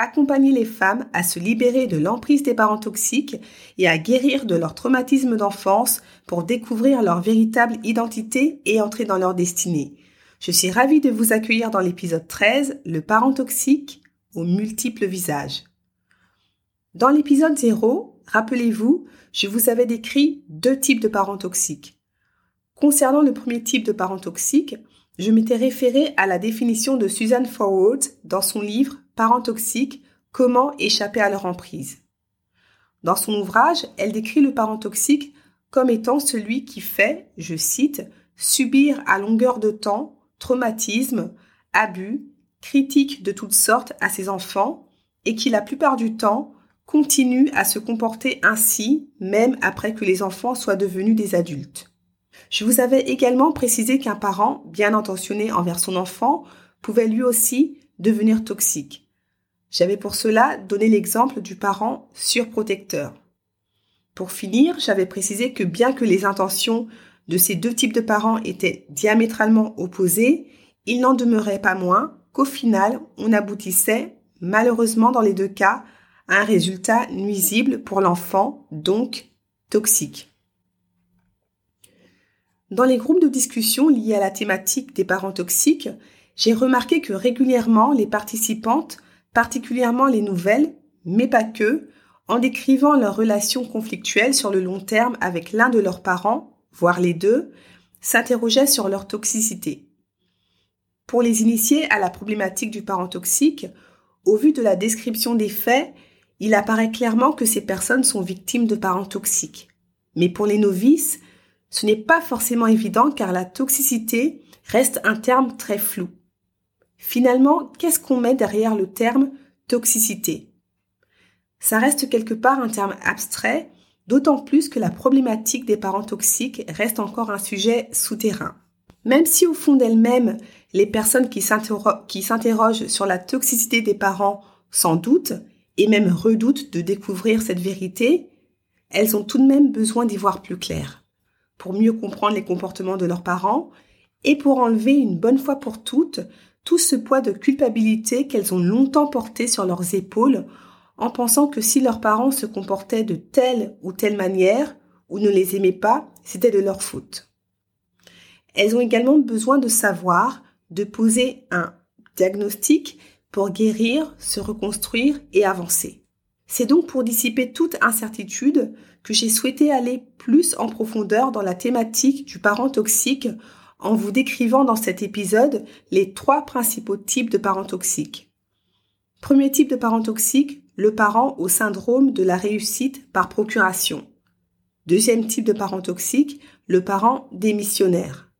Accompagner les femmes à se libérer de l'emprise des parents toxiques et à guérir de leur traumatisme d'enfance pour découvrir leur véritable identité et entrer dans leur destinée. Je suis ravie de vous accueillir dans l'épisode 13, le parent toxique aux multiples visages. Dans l'épisode 0, rappelez-vous, je vous avais décrit deux types de parents toxiques. Concernant le premier type de parents toxiques, je m'étais référé à la définition de Susan Forward dans son livre Parents toxiques, comment échapper à leur emprise. Dans son ouvrage, elle décrit le parent toxique comme étant celui qui fait, je cite, subir à longueur de temps traumatisme, abus, critiques de toutes sortes à ses enfants et qui la plupart du temps continue à se comporter ainsi même après que les enfants soient devenus des adultes. Je vous avais également précisé qu'un parent bien intentionné envers son enfant pouvait lui aussi devenir toxique. J'avais pour cela donné l'exemple du parent surprotecteur. Pour finir, j'avais précisé que bien que les intentions de ces deux types de parents étaient diamétralement opposées, il n'en demeurait pas moins qu'au final, on aboutissait, malheureusement dans les deux cas, à un résultat nuisible pour l'enfant, donc toxique. Dans les groupes de discussion liés à la thématique des parents toxiques, j'ai remarqué que régulièrement les participantes particulièrement les nouvelles, mais pas que, en décrivant leurs relations conflictuelles sur le long terme avec l'un de leurs parents, voire les deux, s'interrogeaient sur leur toxicité. Pour les initier à la problématique du parent toxique, au vu de la description des faits, il apparaît clairement que ces personnes sont victimes de parents toxiques. Mais pour les novices, ce n'est pas forcément évident car la toxicité reste un terme très flou. Finalement, qu'est-ce qu'on met derrière le terme toxicité? Ça reste quelque part un terme abstrait, d'autant plus que la problématique des parents toxiques reste encore un sujet souterrain. Même si au fond d'elles-mêmes, les personnes qui s'interrogent sur la toxicité des parents sans doute et même redoutent de découvrir cette vérité, elles ont tout de même besoin d'y voir plus clair, pour mieux comprendre les comportements de leurs parents et pour enlever une bonne fois pour toutes tout ce poids de culpabilité qu'elles ont longtemps porté sur leurs épaules en pensant que si leurs parents se comportaient de telle ou telle manière ou ne les aimaient pas, c'était de leur faute. Elles ont également besoin de savoir, de poser un diagnostic pour guérir, se reconstruire et avancer. C'est donc pour dissiper toute incertitude que j'ai souhaité aller plus en profondeur dans la thématique du parent toxique en vous décrivant dans cet épisode les trois principaux types de parents toxiques. Premier type de parent toxique, le parent au syndrome de la réussite par procuration. Deuxième type de parent toxique, le parent démissionnaire.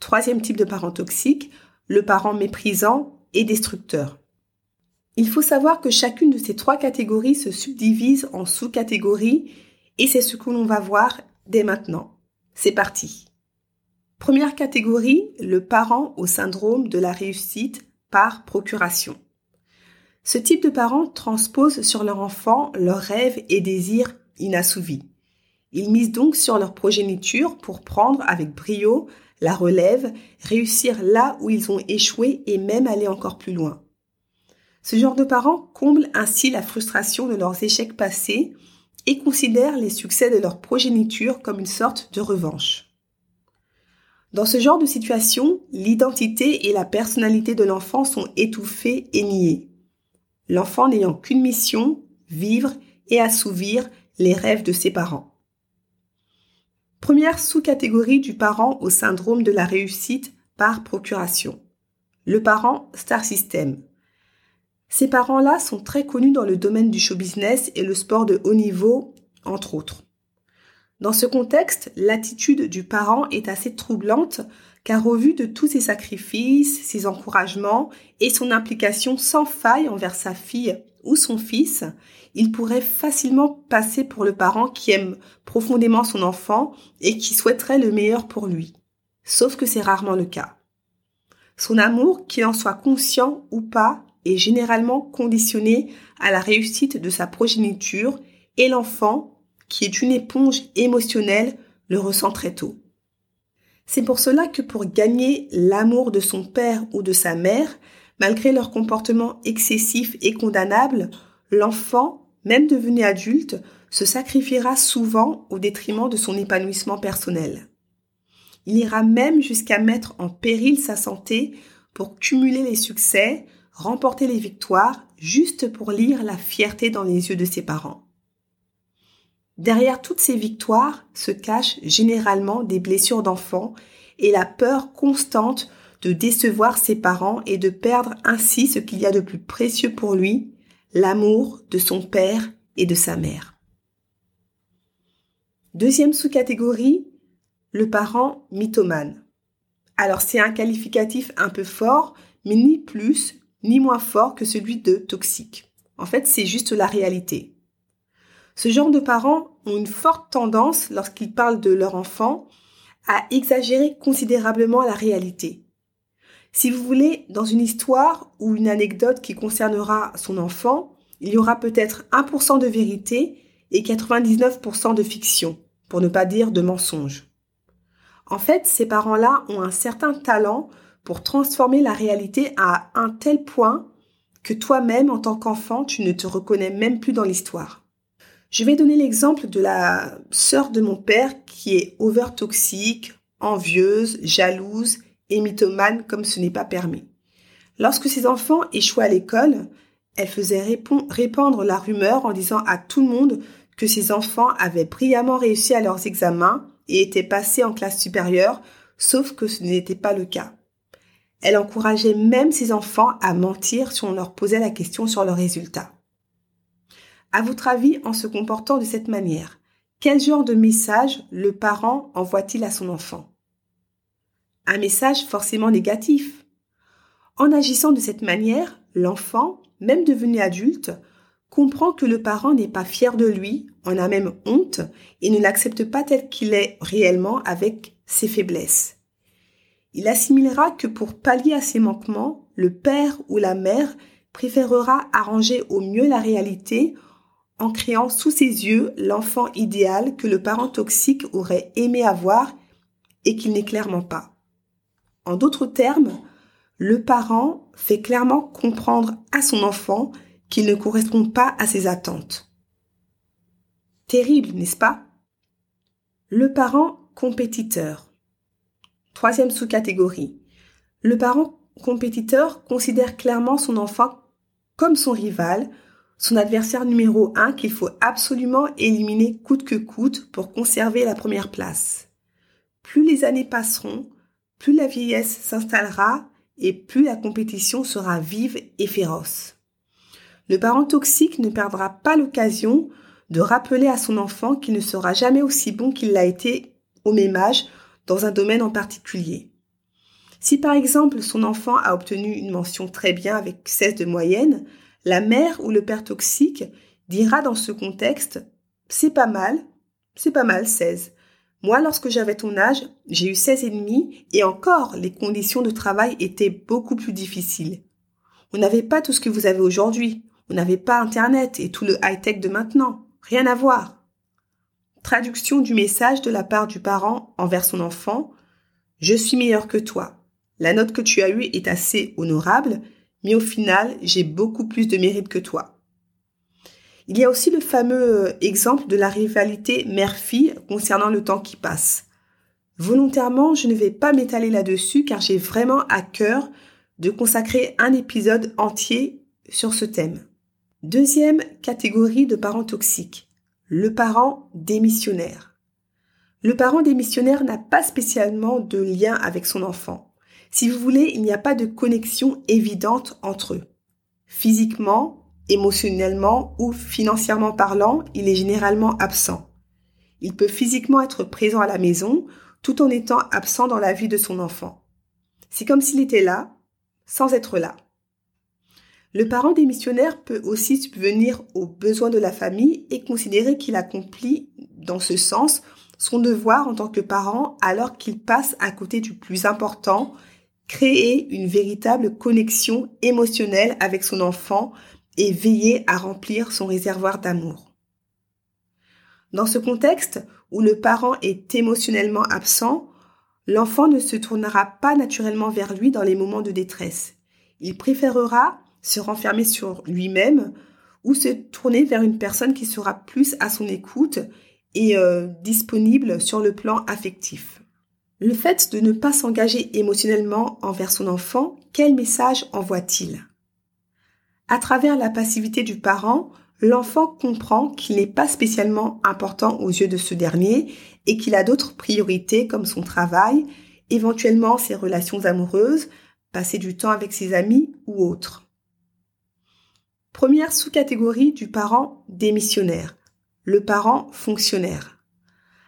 Troisième type de parent toxique, le parent méprisant et destructeur. Il faut savoir que chacune de ces trois catégories se subdivise en sous-catégories et c'est ce que l'on va voir dès maintenant. C'est parti. Première catégorie, le parent au syndrome de la réussite par procuration. Ce type de parents transpose sur leur enfant leurs rêves et désirs inassouvis. Ils misent donc sur leur progéniture pour prendre avec brio la relève, réussir là où ils ont échoué et même aller encore plus loin. Ce genre de parents comble ainsi la frustration de leurs échecs passés et considère les succès de leur progéniture comme une sorte de revanche. Dans ce genre de situation, l'identité et la personnalité de l'enfant sont étouffées et niées. L'enfant n'ayant qu'une mission, vivre et assouvir les rêves de ses parents. Première sous-catégorie du parent au syndrome de la réussite par procuration. Le parent star system. Ces parents-là sont très connus dans le domaine du show business et le sport de haut niveau, entre autres. Dans ce contexte, l'attitude du parent est assez troublante car au vu de tous ses sacrifices, ses encouragements et son implication sans faille envers sa fille ou son fils, il pourrait facilement passer pour le parent qui aime profondément son enfant et qui souhaiterait le meilleur pour lui. Sauf que c'est rarement le cas. Son amour, qu'il en soit conscient ou pas, est généralement conditionné à la réussite de sa progéniture et l'enfant, qui est une éponge émotionnelle, le ressent très tôt. C'est pour cela que pour gagner l'amour de son père ou de sa mère, malgré leur comportement excessif et condamnable, l'enfant, même devenu adulte, se sacrifiera souvent au détriment de son épanouissement personnel. Il ira même jusqu'à mettre en péril sa santé pour cumuler les succès, remporter les victoires, juste pour lire la fierté dans les yeux de ses parents. Derrière toutes ces victoires se cachent généralement des blessures d'enfants et la peur constante de décevoir ses parents et de perdre ainsi ce qu'il y a de plus précieux pour lui, l'amour de son père et de sa mère. Deuxième sous-catégorie, le parent mythomane. Alors c'est un qualificatif un peu fort, mais ni plus ni moins fort que celui de toxique. En fait, c'est juste la réalité. Ce genre de parents ont une forte tendance, lorsqu'ils parlent de leur enfant, à exagérer considérablement la réalité. Si vous voulez, dans une histoire ou une anecdote qui concernera son enfant, il y aura peut-être 1% de vérité et 99% de fiction, pour ne pas dire de mensonge. En fait, ces parents-là ont un certain talent pour transformer la réalité à un tel point que toi-même, en tant qu'enfant, tu ne te reconnais même plus dans l'histoire. Je vais donner l'exemple de la sœur de mon père qui est overtoxique, envieuse, jalouse et mythomane comme ce n'est pas permis. Lorsque ses enfants échouaient à l'école, elle faisait répandre la rumeur en disant à tout le monde que ses enfants avaient brillamment réussi à leurs examens et étaient passés en classe supérieure, sauf que ce n'était pas le cas. Elle encourageait même ses enfants à mentir si on leur posait la question sur leurs résultats. À votre avis, en se comportant de cette manière, quel genre de message le parent envoie-t-il à son enfant? Un message forcément négatif. En agissant de cette manière, l'enfant, même devenu adulte, comprend que le parent n'est pas fier de lui, en a même honte et ne l'accepte pas tel qu'il est réellement avec ses faiblesses. Il assimilera que pour pallier à ses manquements, le père ou la mère préférera arranger au mieux la réalité en créant sous ses yeux l'enfant idéal que le parent toxique aurait aimé avoir et qu'il n'est clairement pas. En d'autres termes, le parent fait clairement comprendre à son enfant qu'il ne correspond pas à ses attentes. Terrible, n'est-ce pas? Le parent compétiteur. Troisième sous-catégorie. Le parent compétiteur considère clairement son enfant comme son rival, son adversaire numéro un qu'il faut absolument éliminer coûte que coûte pour conserver la première place. Plus les années passeront, plus la vieillesse s'installera et plus la compétition sera vive et féroce. Le parent toxique ne perdra pas l'occasion de rappeler à son enfant qu'il ne sera jamais aussi bon qu'il l'a été au même âge dans un domaine en particulier. Si par exemple son enfant a obtenu une mention très bien avec 16 de moyenne, la mère ou le père toxique dira dans ce contexte C'est pas mal, c'est pas mal 16. Moi, lorsque j'avais ton âge, j'ai eu 16 et demi et encore les conditions de travail étaient beaucoup plus difficiles. On n'avait pas tout ce que vous avez aujourd'hui. On n'avait pas Internet et tout le high-tech de maintenant. Rien à voir. Traduction du message de la part du parent envers son enfant. Je suis meilleur que toi. La note que tu as eue est assez honorable, mais au final, j'ai beaucoup plus de mérite que toi. Il y a aussi le fameux euh, exemple de la rivalité mère-fille concernant le temps qui passe. Volontairement, je ne vais pas m'étaler là-dessus car j'ai vraiment à cœur de consacrer un épisode entier sur ce thème. Deuxième catégorie de parents toxiques le parent démissionnaire. Le parent démissionnaire n'a pas spécialement de lien avec son enfant. Si vous voulez, il n'y a pas de connexion évidente entre eux. Physiquement, émotionnellement ou financièrement parlant, il est généralement absent. Il peut physiquement être présent à la maison tout en étant absent dans la vie de son enfant. C'est comme s'il était là, sans être là. Le parent démissionnaire peut aussi subvenir aux besoins de la famille et considérer qu'il accomplit, dans ce sens, son devoir en tant que parent alors qu'il passe à côté du plus important, créer une véritable connexion émotionnelle avec son enfant et veiller à remplir son réservoir d'amour. Dans ce contexte où le parent est émotionnellement absent, l'enfant ne se tournera pas naturellement vers lui dans les moments de détresse. Il préférera se renfermer sur lui-même ou se tourner vers une personne qui sera plus à son écoute et euh, disponible sur le plan affectif. Le fait de ne pas s'engager émotionnellement envers son enfant, quel message envoie-t-il? À travers la passivité du parent, l'enfant comprend qu'il n'est pas spécialement important aux yeux de ce dernier et qu'il a d'autres priorités comme son travail, éventuellement ses relations amoureuses, passer du temps avec ses amis ou autres. Première sous-catégorie du parent démissionnaire, le parent fonctionnaire.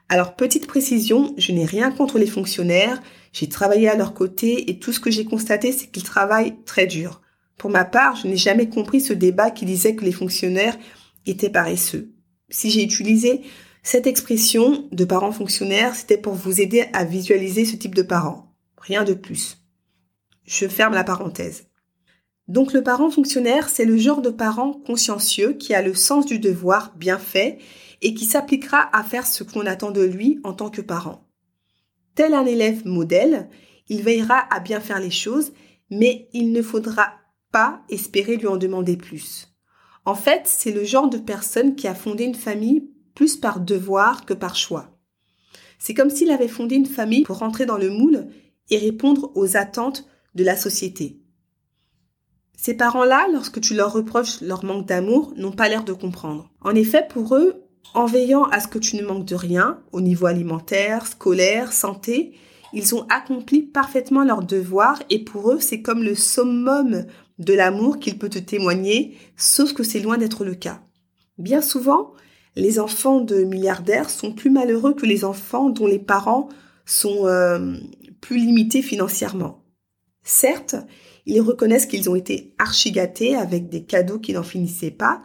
Alors petite précision, je n'ai rien contre les fonctionnaires, j'ai travaillé à leur côté et tout ce que j'ai constaté c'est qu'ils travaillent très dur. Pour ma part, je n'ai jamais compris ce débat qui disait que les fonctionnaires étaient paresseux. Si j'ai utilisé cette expression de parents fonctionnaires, c'était pour vous aider à visualiser ce type de parents. Rien de plus. Je ferme la parenthèse. Donc le parent fonctionnaire, c'est le genre de parent consciencieux qui a le sens du devoir bien fait et qui s'appliquera à faire ce qu'on attend de lui en tant que parent. Tel un élève modèle, il veillera à bien faire les choses, mais il ne faudra pas espérer lui en demander plus. En fait, c'est le genre de personne qui a fondé une famille plus par devoir que par choix. C'est comme s'il avait fondé une famille pour rentrer dans le moule et répondre aux attentes de la société. Ces parents-là, lorsque tu leur reproches leur manque d'amour, n'ont pas l'air de comprendre. En effet, pour eux, en veillant à ce que tu ne manques de rien, au niveau alimentaire, scolaire, santé, ils ont accompli parfaitement leur devoir et pour eux, c'est comme le summum de l'amour qu'il peut te témoigner, sauf que c'est loin d'être le cas. Bien souvent, les enfants de milliardaires sont plus malheureux que les enfants dont les parents sont euh, plus limités financièrement. Certes, ils reconnaissent qu'ils ont été archigâtés avec des cadeaux qui n'en finissaient pas,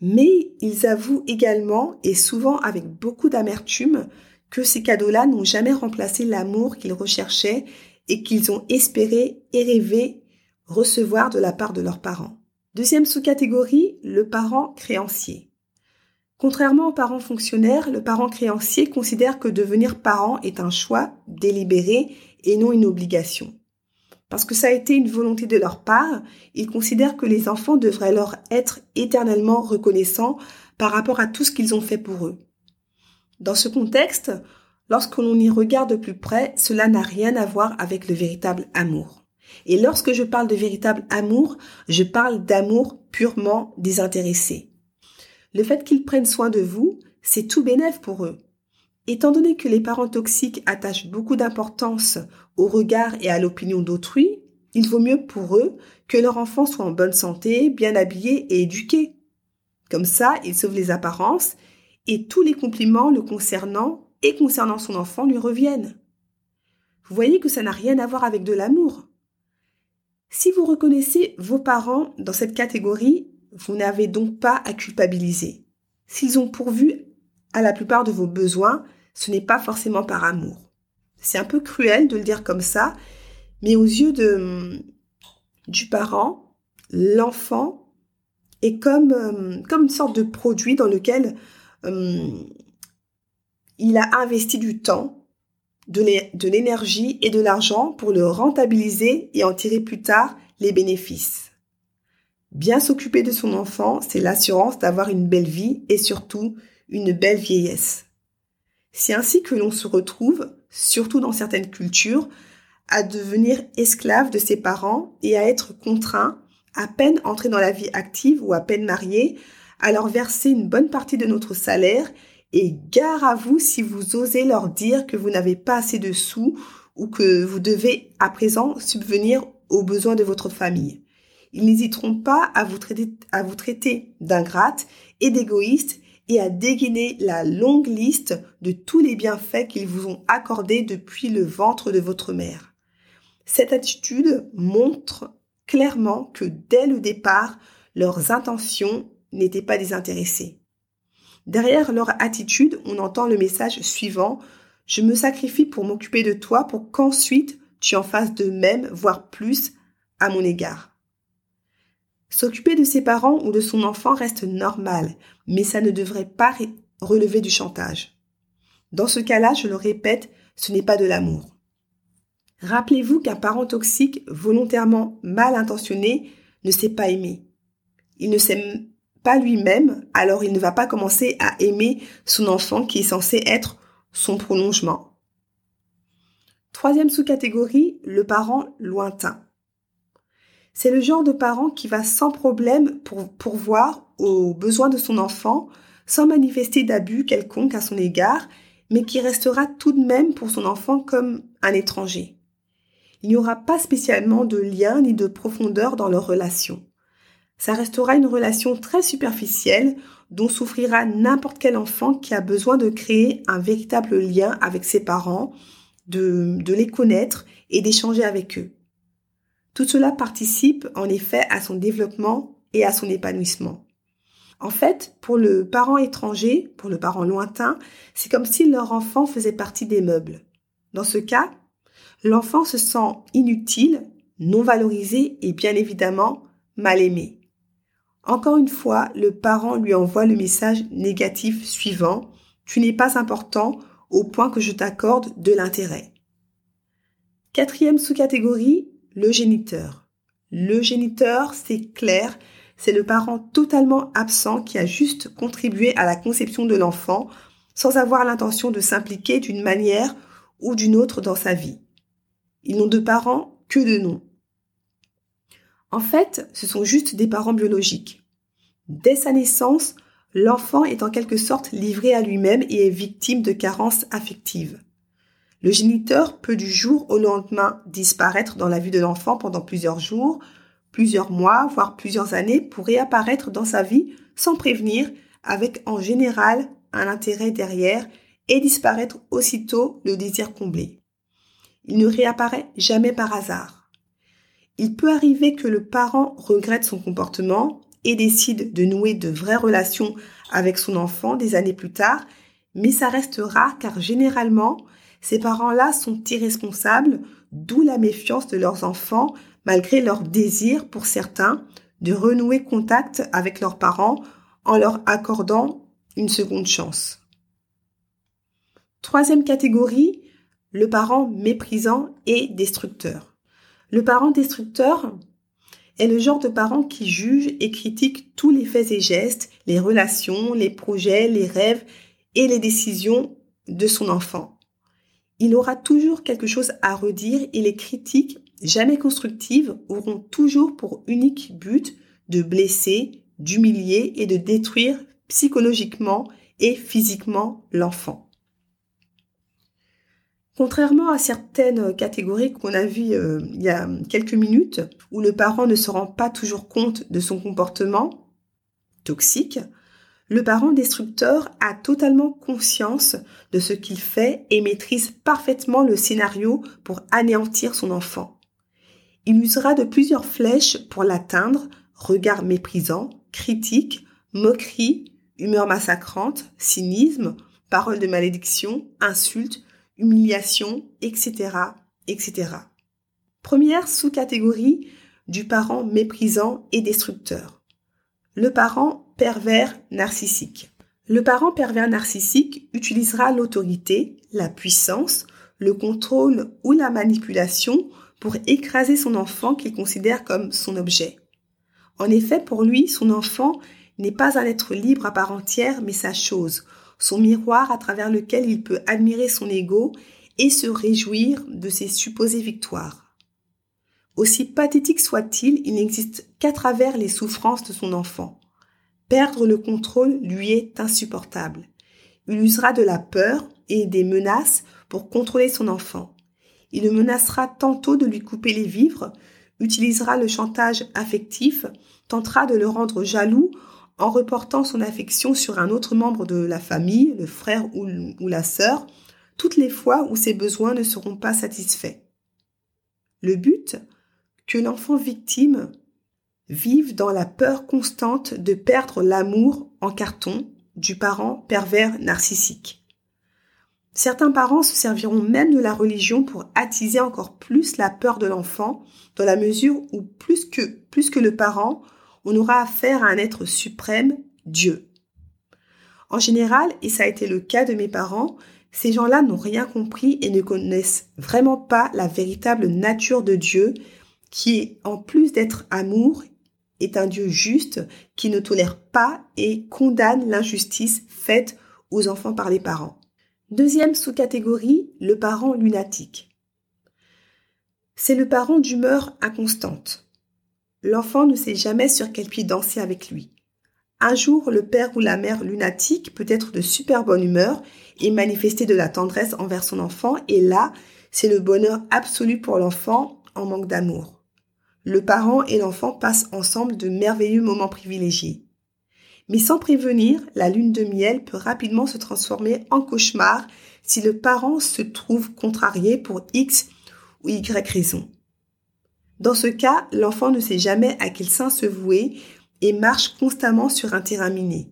mais ils avouent également, et souvent avec beaucoup d'amertume, que ces cadeaux-là n'ont jamais remplacé l'amour qu'ils recherchaient et qu'ils ont espéré et rêvé recevoir de la part de leurs parents. Deuxième sous-catégorie, le parent créancier. Contrairement aux parents fonctionnaires, le parent créancier considère que devenir parent est un choix délibéré et non une obligation. Parce que ça a été une volonté de leur part, ils considèrent que les enfants devraient leur être éternellement reconnaissants par rapport à tout ce qu'ils ont fait pour eux. Dans ce contexte, lorsque l'on y regarde de plus près, cela n'a rien à voir avec le véritable amour. Et lorsque je parle de véritable amour, je parle d'amour purement désintéressé. Le fait qu'ils prennent soin de vous, c'est tout bénéf pour eux. Étant donné que les parents toxiques attachent beaucoup d'importance au regard et à l'opinion d'autrui, il vaut mieux pour eux que leur enfant soit en bonne santé, bien habillé et éduqué. Comme ça, ils sauvent les apparences et tous les compliments le concernant et concernant son enfant lui reviennent. Vous voyez que ça n'a rien à voir avec de l'amour. Si vous reconnaissez vos parents dans cette catégorie, vous n'avez donc pas à culpabiliser. S'ils ont pourvu à la plupart de vos besoins, ce n'est pas forcément par amour. C'est un peu cruel de le dire comme ça, mais aux yeux de, du parent, l'enfant est comme, euh, comme une sorte de produit dans lequel euh, il a investi du temps, de l'énergie et de l'argent pour le rentabiliser et en tirer plus tard les bénéfices. Bien s'occuper de son enfant, c'est l'assurance d'avoir une belle vie et surtout une belle vieillesse. C'est ainsi que l'on se retrouve, surtout dans certaines cultures, à devenir esclave de ses parents et à être contraint, à peine entré dans la vie active ou à peine marié, à leur verser une bonne partie de notre salaire et gare à vous si vous osez leur dire que vous n'avez pas assez de sous ou que vous devez à présent subvenir aux besoins de votre famille. Ils n'hésiteront pas à vous traiter, d'ingrate et d'égoïste et à dégainer la longue liste de tous les bienfaits qu'ils vous ont accordés depuis le ventre de votre mère. Cette attitude montre clairement que dès le départ, leurs intentions n'étaient pas désintéressées. Derrière leur attitude, on entend le message suivant Je me sacrifie pour m'occuper de toi pour qu'ensuite tu en fasses de même, voire plus, à mon égard. S'occuper de ses parents ou de son enfant reste normal, mais ça ne devrait pas relever du chantage. Dans ce cas-là, je le répète, ce n'est pas de l'amour. Rappelez-vous qu'un parent toxique, volontairement mal intentionné, ne sait pas aimer. Il ne s'aime pas lui-même, alors il ne va pas commencer à aimer son enfant qui est censé être son prolongement. Troisième sous-catégorie, le parent lointain. C'est le genre de parent qui va sans problème pour pourvoir aux besoins de son enfant sans manifester d'abus quelconque à son égard, mais qui restera tout de même pour son enfant comme un étranger. Il n'y aura pas spécialement de lien ni de profondeur dans leur relation. Ça restera une relation très superficielle dont souffrira n'importe quel enfant qui a besoin de créer un véritable lien avec ses parents, de, de les connaître et d'échanger avec eux. Tout cela participe en effet à son développement et à son épanouissement. En fait, pour le parent étranger, pour le parent lointain, c'est comme si leur enfant faisait partie des meubles. Dans ce cas, l'enfant se sent inutile, non valorisé et bien évidemment mal aimé. Encore une fois, le parent lui envoie le message négatif suivant Tu n'es pas important au point que je t'accorde de l'intérêt. Quatrième sous-catégorie, le géniteur. Le géniteur, c'est clair, c'est le parent totalement absent qui a juste contribué à la conception de l'enfant sans avoir l'intention de s'impliquer d'une manière ou d'une autre dans sa vie. Ils n'ont de parents que de nom. En fait, ce sont juste des parents biologiques. Dès sa naissance, l'enfant est en quelque sorte livré à lui-même et est victime de carences affectives. Le géniteur peut du jour au lendemain disparaître dans la vie de l'enfant pendant plusieurs jours, plusieurs mois, voire plusieurs années pour réapparaître dans sa vie sans prévenir, avec en général un intérêt derrière et disparaître aussitôt le désir comblé. Il ne réapparaît jamais par hasard. Il peut arriver que le parent regrette son comportement et décide de nouer de vraies relations avec son enfant des années plus tard, mais ça reste rare car généralement, ces parents-là sont irresponsables, d'où la méfiance de leurs enfants, malgré leur désir, pour certains, de renouer contact avec leurs parents en leur accordant une seconde chance. Troisième catégorie, le parent méprisant et destructeur. Le parent destructeur est le genre de parent qui juge et critique tous les faits et gestes, les relations, les projets, les rêves et les décisions de son enfant il aura toujours quelque chose à redire et les critiques, jamais constructives, auront toujours pour unique but de blesser, d'humilier et de détruire psychologiquement et physiquement l'enfant. Contrairement à certaines catégories qu'on a vues euh, il y a quelques minutes, où le parent ne se rend pas toujours compte de son comportement toxique, le parent destructeur a totalement conscience de ce qu'il fait et maîtrise parfaitement le scénario pour anéantir son enfant. Il usera de plusieurs flèches pour l'atteindre, regard méprisant, critique, moquerie, humeur massacrante, cynisme, paroles de malédiction, insultes, humiliation, etc., etc. Première sous-catégorie du parent méprisant et destructeur. Le parent pervers narcissique. Le parent pervers narcissique utilisera l'autorité, la puissance, le contrôle ou la manipulation pour écraser son enfant qu'il considère comme son objet. En effet, pour lui, son enfant n'est pas un être libre à part entière, mais sa chose, son miroir à travers lequel il peut admirer son ego et se réjouir de ses supposées victoires. Aussi pathétique soit-il, il n'existe qu'à travers les souffrances de son enfant. Perdre le contrôle lui est insupportable. Il usera de la peur et des menaces pour contrôler son enfant. Il le menacera tantôt de lui couper les vivres, utilisera le chantage affectif, tentera de le rendre jaloux en reportant son affection sur un autre membre de la famille, le frère ou, la sœur, toutes les fois où ses besoins ne seront pas satisfaits. Le but que l'enfant victime vive dans la peur constante de perdre l'amour en carton du parent pervers narcissique. Certains parents se serviront même de la religion pour attiser encore plus la peur de l'enfant, dans la mesure où plus que, plus que le parent, on aura affaire à un être suprême, Dieu. En général, et ça a été le cas de mes parents, ces gens-là n'ont rien compris et ne connaissent vraiment pas la véritable nature de Dieu, qui, en plus d'être amour, est un Dieu juste qui ne tolère pas et condamne l'injustice faite aux enfants par les parents. Deuxième sous-catégorie, le parent lunatique. C'est le parent d'humeur inconstante. L'enfant ne sait jamais sur quel pied danser avec lui. Un jour, le père ou la mère lunatique peut être de super bonne humeur et manifester de la tendresse envers son enfant, et là, c'est le bonheur absolu pour l'enfant en manque d'amour. Le parent et l'enfant passent ensemble de merveilleux moments privilégiés. Mais sans prévenir, la lune de miel peut rapidement se transformer en cauchemar si le parent se trouve contrarié pour X ou Y raison. Dans ce cas, l'enfant ne sait jamais à quel sein se vouer et marche constamment sur un terrain miné.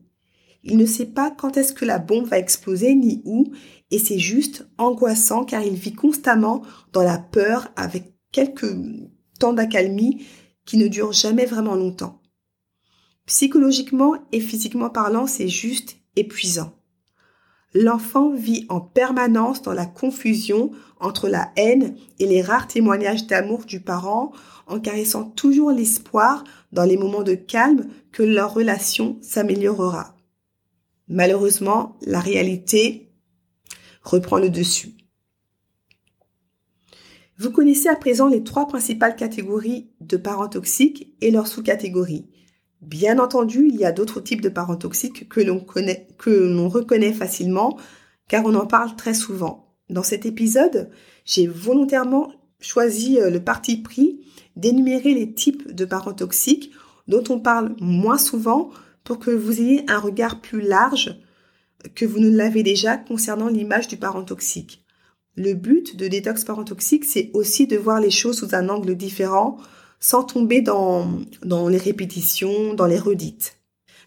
Il ne sait pas quand est-ce que la bombe va exploser ni où, et c'est juste angoissant car il vit constamment dans la peur avec quelques d'accalmie qui ne durent jamais vraiment longtemps. Psychologiquement et physiquement parlant, c'est juste épuisant. L'enfant vit en permanence dans la confusion entre la haine et les rares témoignages d'amour du parent, en caressant toujours l'espoir dans les moments de calme que leur relation s'améliorera. Malheureusement, la réalité reprend le dessus. Vous connaissez à présent les trois principales catégories de parents toxiques et leurs sous-catégories. Bien entendu, il y a d'autres types de parents toxiques que l'on reconnaît facilement, car on en parle très souvent. Dans cet épisode, j'ai volontairement choisi euh, le parti pris d'énumérer les types de parents toxiques dont on parle moins souvent pour que vous ayez un regard plus large que vous ne l'avez déjà concernant l'image du parent toxique. Le but de Détox Parent Toxique, c'est aussi de voir les choses sous un angle différent, sans tomber dans, dans les répétitions, dans les redites.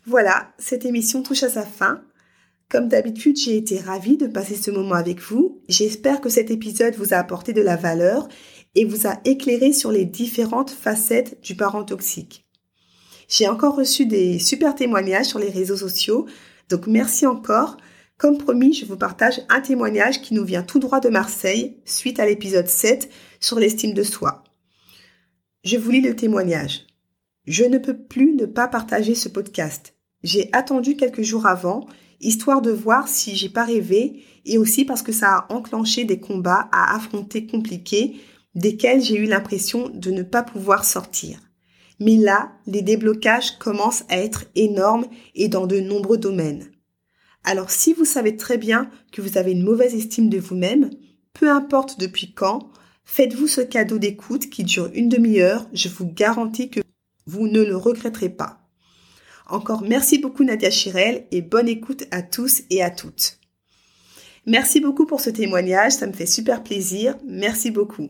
Voilà, cette émission touche à sa fin. Comme d'habitude, j'ai été ravie de passer ce moment avec vous. J'espère que cet épisode vous a apporté de la valeur et vous a éclairé sur les différentes facettes du parent toxique. J'ai encore reçu des super témoignages sur les réseaux sociaux, donc merci encore. Comme promis, je vous partage un témoignage qui nous vient tout droit de Marseille suite à l'épisode 7 sur l'estime de soi. Je vous lis le témoignage. Je ne peux plus ne pas partager ce podcast. J'ai attendu quelques jours avant, histoire de voir si j'ai pas rêvé et aussi parce que ça a enclenché des combats à affronter compliqués desquels j'ai eu l'impression de ne pas pouvoir sortir. Mais là, les déblocages commencent à être énormes et dans de nombreux domaines. Alors si vous savez très bien que vous avez une mauvaise estime de vous-même, peu importe depuis quand, Faites-vous ce cadeau d'écoute qui dure une demi-heure, je vous garantis que vous ne le regretterez pas. Encore merci beaucoup Nadia Chirel et bonne écoute à tous et à toutes. Merci beaucoup pour ce témoignage, ça me fait super plaisir, merci beaucoup.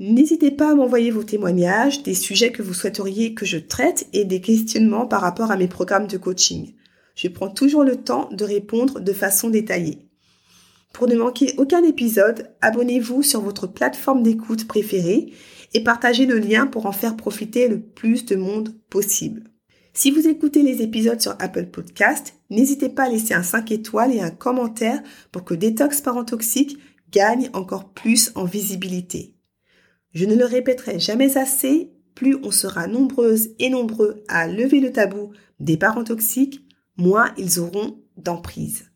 N'hésitez pas à m'envoyer vos témoignages, des sujets que vous souhaiteriez que je traite et des questionnements par rapport à mes programmes de coaching. Je prends toujours le temps de répondre de façon détaillée. Pour ne manquer aucun épisode, abonnez-vous sur votre plateforme d'écoute préférée et partagez le lien pour en faire profiter le plus de monde possible. Si vous écoutez les épisodes sur Apple Podcast, n'hésitez pas à laisser un 5 étoiles et un commentaire pour que Détox Parent Toxique gagne encore plus en visibilité. Je ne le répéterai jamais assez, plus on sera nombreuses et nombreux à lever le tabou des parents toxiques, moins ils auront d'emprise.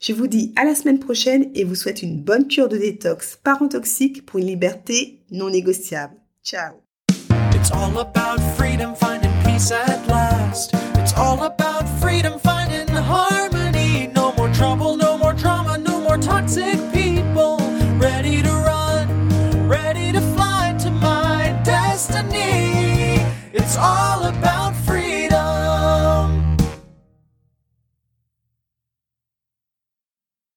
Je vous dis à la semaine prochaine et vous souhaite une bonne cure de détox parent toxique pour une liberté non négociable. Ciao.